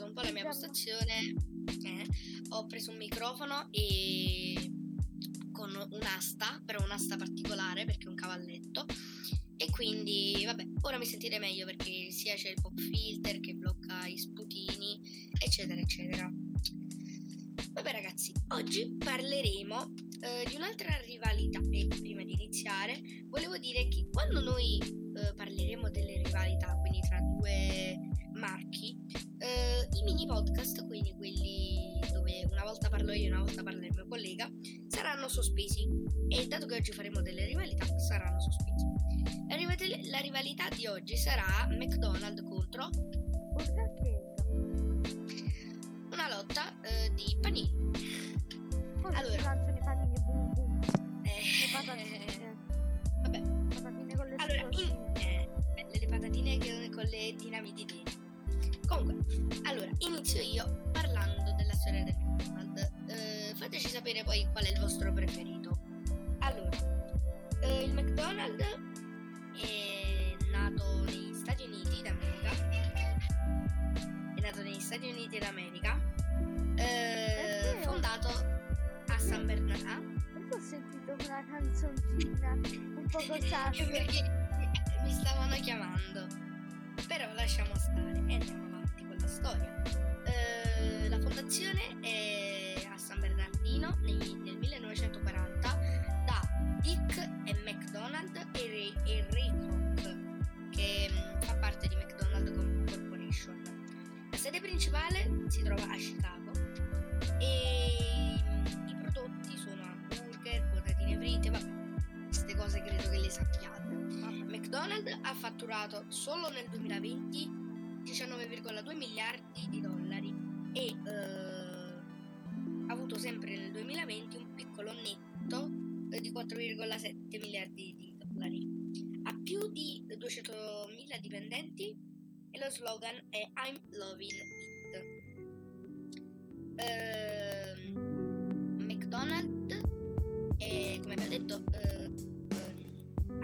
aggiustato un po' la mia postazione, eh, ho preso un microfono e con un'asta, però un'asta particolare perché è un cavalletto e quindi vabbè, ora mi sentite meglio perché sia c'è il pop filter che blocca i sputini, eccetera, eccetera. Vabbè ragazzi, oggi parleremo eh, di un'altra rivalità e prima di iniziare volevo dire che quando noi eh, parleremo delle rivalità, quindi tra due marchi, eh, i mini podcast, quindi quelli dove una volta parlo io e una volta parla il mio collega, saranno sospesi e dato che oggi faremo delle rivalità saranno sospesi. La, rival- la rivalità di oggi sarà McDonald's contro una lotta eh, di panini. Allora, patatine. Vabbè. Patatine con le allora, in, eh, le patatine con le dinamite Comunque, allora, inizio io parlando della storia del McDonald's. Eh, fateci sapere poi qual è il vostro preferito. Allora, eh, il McDonald's è nato negli Stati Uniti d'America. È nato negli Stati Uniti d'America. Eh, fondato a San Bernardino ho sentito una canzoncina un po' così. perché mi stavano chiamando. Però lasciamo stare e storia. Eh, la fondazione è a San Bernardino nel, nel 1940 da Dick e McDonald e Ray, e Ray Kroc, che mm, fa parte di McDonald Corporation. La sede principale si trova a Chicago e frite, vabbè, queste cose credo che le sappiate. McDonald's ha fatturato solo nel 2020 19,2 miliardi di dollari e eh, ha avuto sempre nel 2020 un piccolo netto eh, di 4,7 miliardi di dollari. Ha più di 200.000 dipendenti e lo slogan è I'm loving it. Eh, McDonald's e come abbiamo detto eh,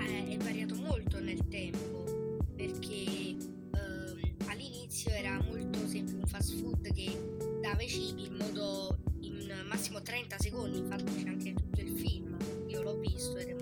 eh, è variato molto nel tempo fast food che dava i cibi in modo in massimo 30 secondi infatti c'è anche tutto il film. Io l'ho visto ed è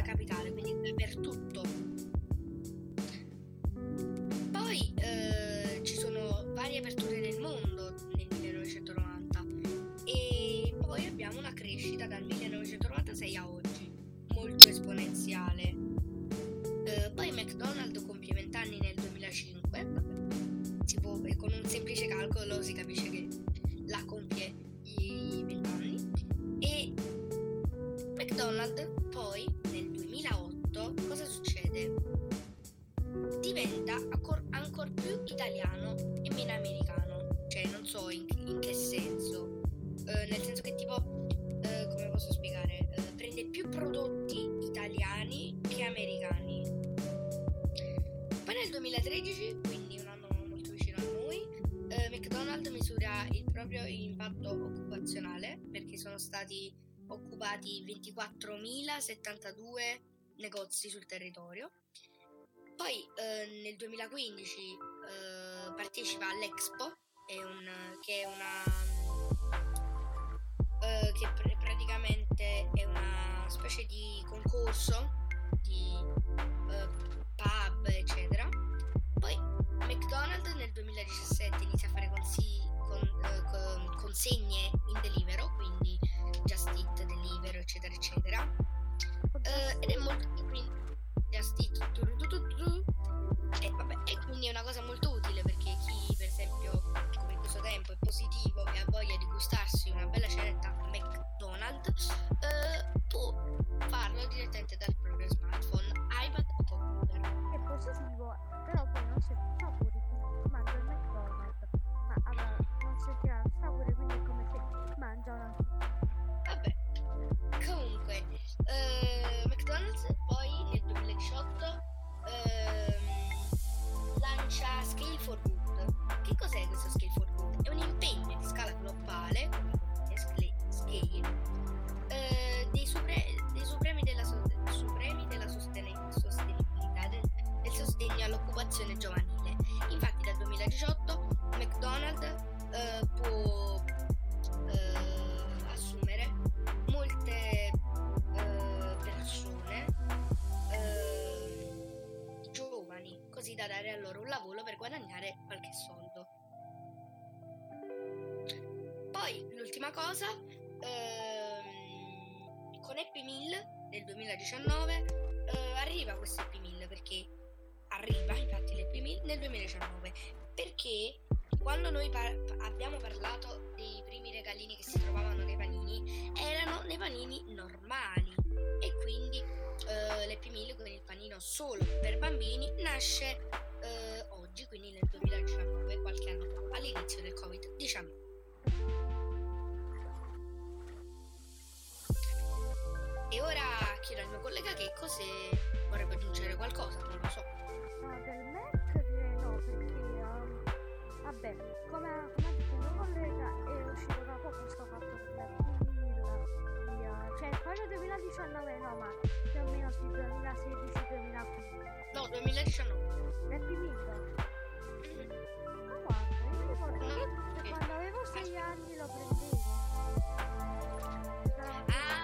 nella ah. Ancora ancor più italiano e meno americano, cioè non so in, in che senso, eh, nel senso che tipo, eh, come posso spiegare, eh, prende più prodotti italiani che americani. Poi nel 2013, quindi un anno McDonald's misura il proprio impatto occupazionale perché sono stati occupati 24.072 negozi sul territorio. Poi eh, nel 2015 eh, partecipa all'Expo, sostegno all'occupazione giovanile. Infatti dal 2018 McDonald's eh, può eh, assumere molte eh, persone eh, giovani, così da dare a loro un lavoro per guadagnare qualche soldo. Poi l'ultima cosa, ehm, con Happy Meal nel 2019 eh, arriva questo Happy Meal perché arriva infatti Meal nel 2019 perché quando noi par- abbiamo parlato dei primi regalini che si trovavano nei panini, erano nei panini normali e quindi eh, l'Happy Meal con il panino solo per bambini nasce eh, oggi, quindi nel 2019, qualche anno fa, all'inizio del Covid-19. E ora chiedo al mio collega Checco se vorrebbe aggiungere qualcosa, non lo so. No, del Mac direi no, perché ehm, vabbè, come, come ha detto il mio collega è uscito da poco sto fatto del via, cioè quello 2019 no, ma più o meno sui 2016-2015. No, 2019. Happy Meal. Ma guarda, io mi ricordo che quando avevo 6 anni lo prendevo. Ah,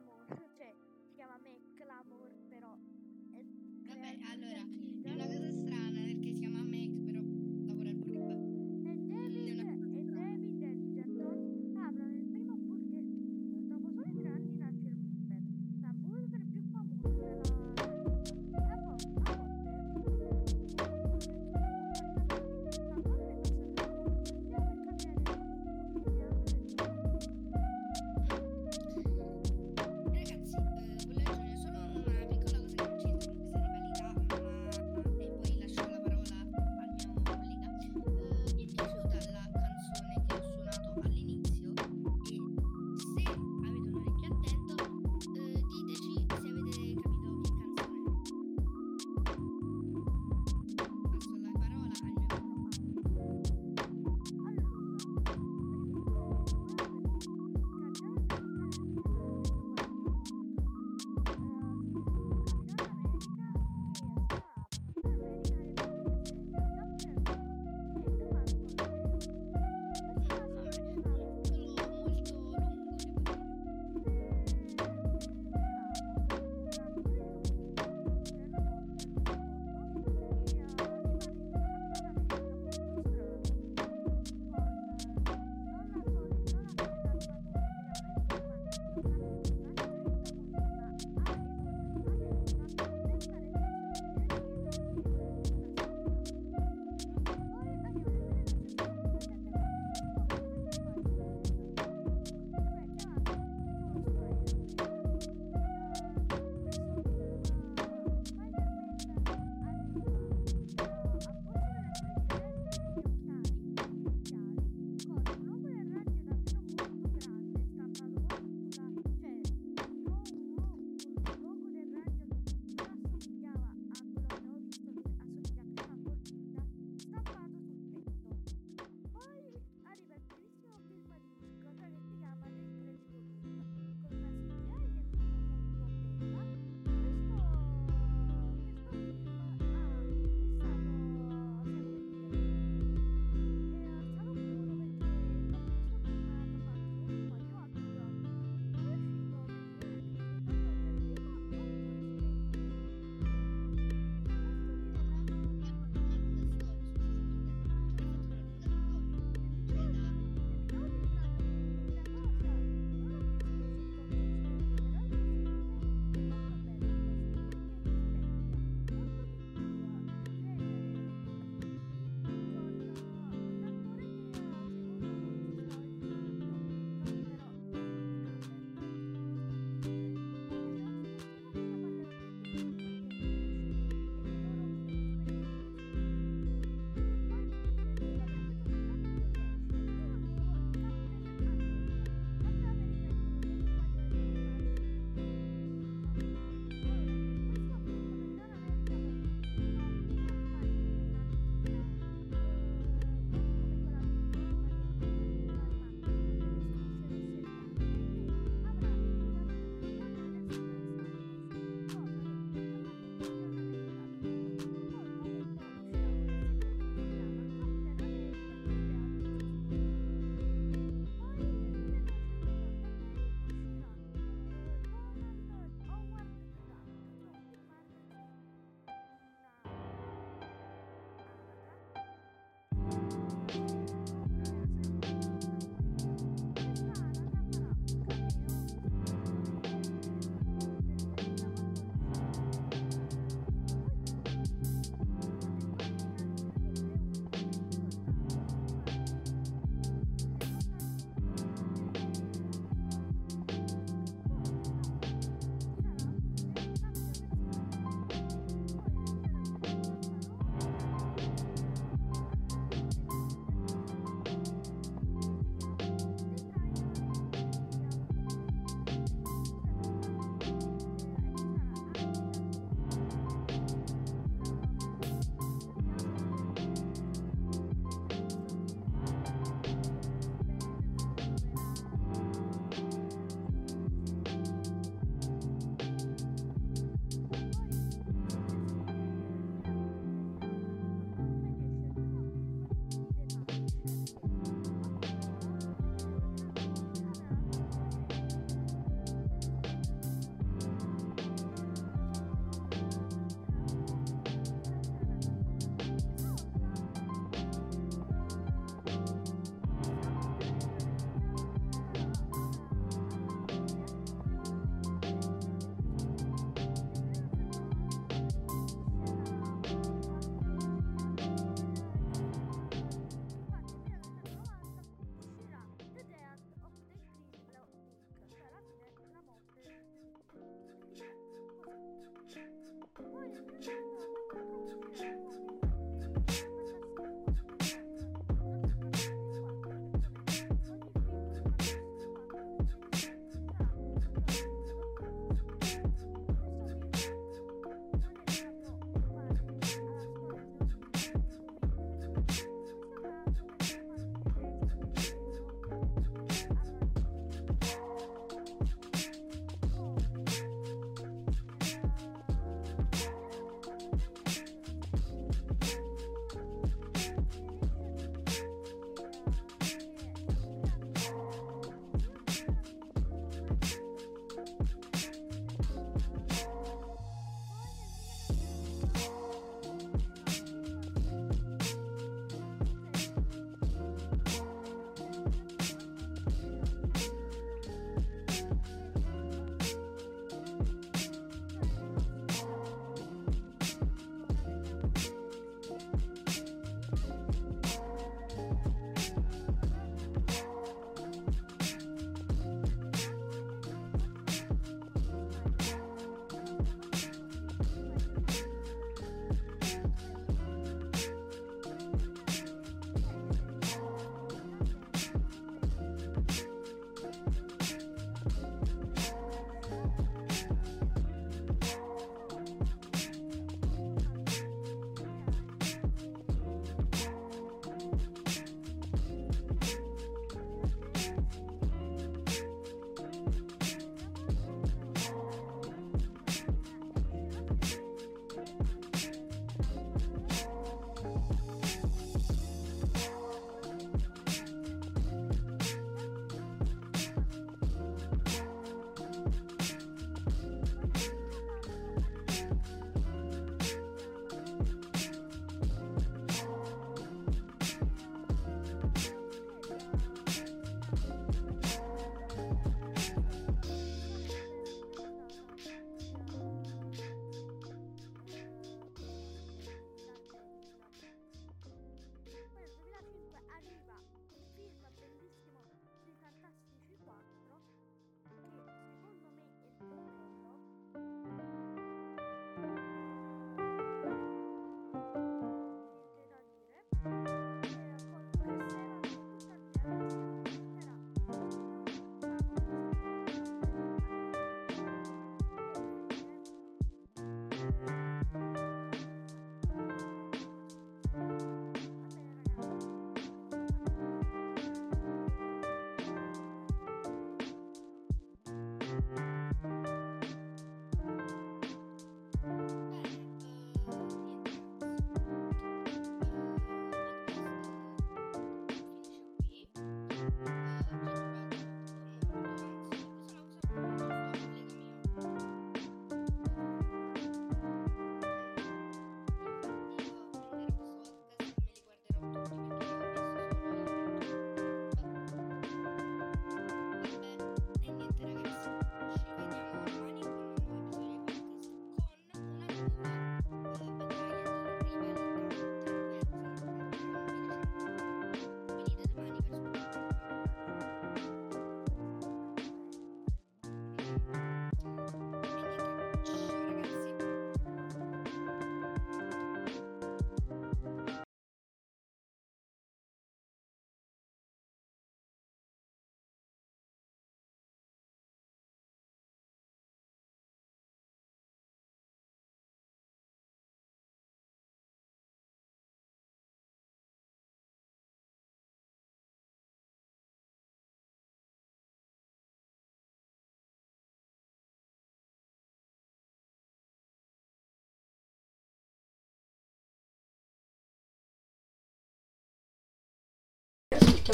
McLamore, cioè si chiama McLamore però è Vabbè, allora, è una cosa